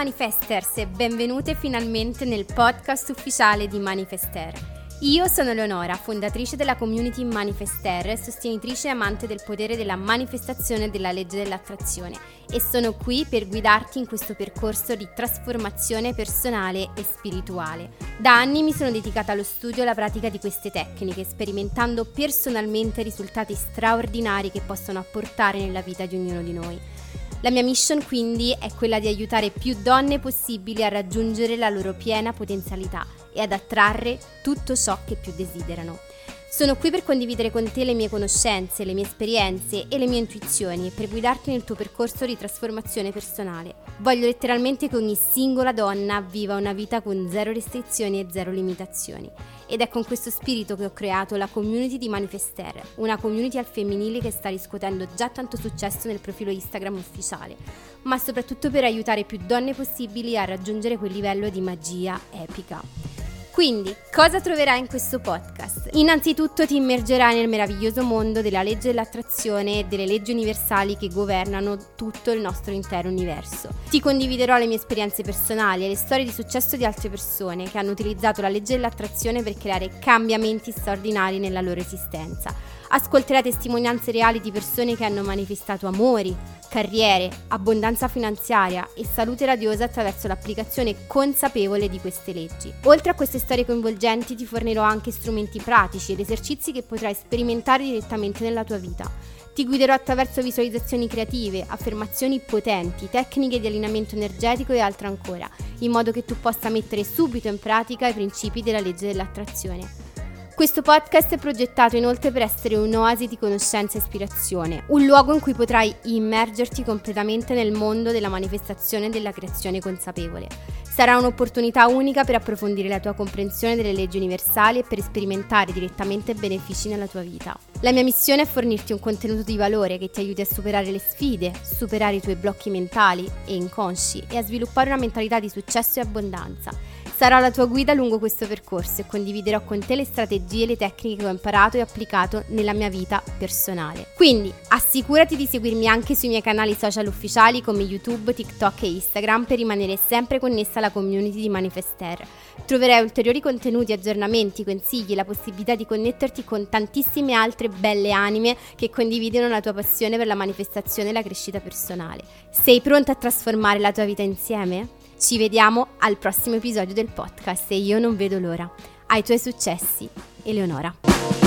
Manifesters e benvenute finalmente nel podcast ufficiale di Manifester. Io sono Leonora, fondatrice della community Manifester, sostenitrice e amante del potere della manifestazione della legge dell'attrazione e sono qui per guidarti in questo percorso di trasformazione personale e spirituale. Da anni mi sono dedicata allo studio e alla pratica di queste tecniche, sperimentando personalmente risultati straordinari che possono apportare nella vita di ognuno di noi. La mia mission quindi è quella di aiutare più donne possibili a raggiungere la loro piena potenzialità e ad attrarre tutto ciò che più desiderano. Sono qui per condividere con te le mie conoscenze, le mie esperienze e le mie intuizioni e per guidarti nel tuo percorso di trasformazione personale. Voglio letteralmente che ogni singola donna viva una vita con zero restrizioni e zero limitazioni. Ed è con questo spirito che ho creato la community di Manifester, una community al femminile che sta riscuotendo già tanto successo nel profilo Instagram ufficiale, ma soprattutto per aiutare più donne possibili a raggiungere quel livello di magia epica. Quindi, cosa troverai in questo podcast? Innanzitutto ti immergerai nel meraviglioso mondo della legge dell'attrazione e delle leggi universali che governano tutto il nostro intero universo. Ti condividerò le mie esperienze personali e le storie di successo di altre persone che hanno utilizzato la legge dell'attrazione per creare cambiamenti straordinari nella loro esistenza. Ascolterai testimonianze reali di persone che hanno manifestato amori, carriere, abbondanza finanziaria e salute radiosa attraverso l'applicazione consapevole di queste leggi. Oltre a queste storie coinvolgenti ti fornirò anche strumenti pratici ed esercizi che potrai sperimentare direttamente nella tua vita. Ti guiderò attraverso visualizzazioni creative, affermazioni potenti, tecniche di allineamento energetico e altro ancora, in modo che tu possa mettere subito in pratica i principi della legge dell'attrazione. Questo podcast è progettato inoltre per essere un'oasi di conoscenza e ispirazione, un luogo in cui potrai immergerti completamente nel mondo della manifestazione e della creazione consapevole. Sarà un'opportunità unica per approfondire la tua comprensione delle leggi universali e per sperimentare direttamente benefici nella tua vita. La mia missione è fornirti un contenuto di valore che ti aiuti a superare le sfide, superare i tuoi blocchi mentali e inconsci e a sviluppare una mentalità di successo e abbondanza Sarò la tua guida lungo questo percorso e condividerò con te le strategie e le tecniche che ho imparato e applicato nella mia vita personale. Quindi assicurati di seguirmi anche sui miei canali social ufficiali come YouTube, TikTok e Instagram per rimanere sempre connessa alla community di Manifester. Troverai ulteriori contenuti, aggiornamenti, consigli e la possibilità di connetterti con tantissime altre belle anime che condividono la tua passione per la manifestazione e la crescita personale. Sei pronta a trasformare la tua vita insieme? Ci vediamo al prossimo episodio del podcast e io non vedo l'ora. Ai tuoi successi, Eleonora.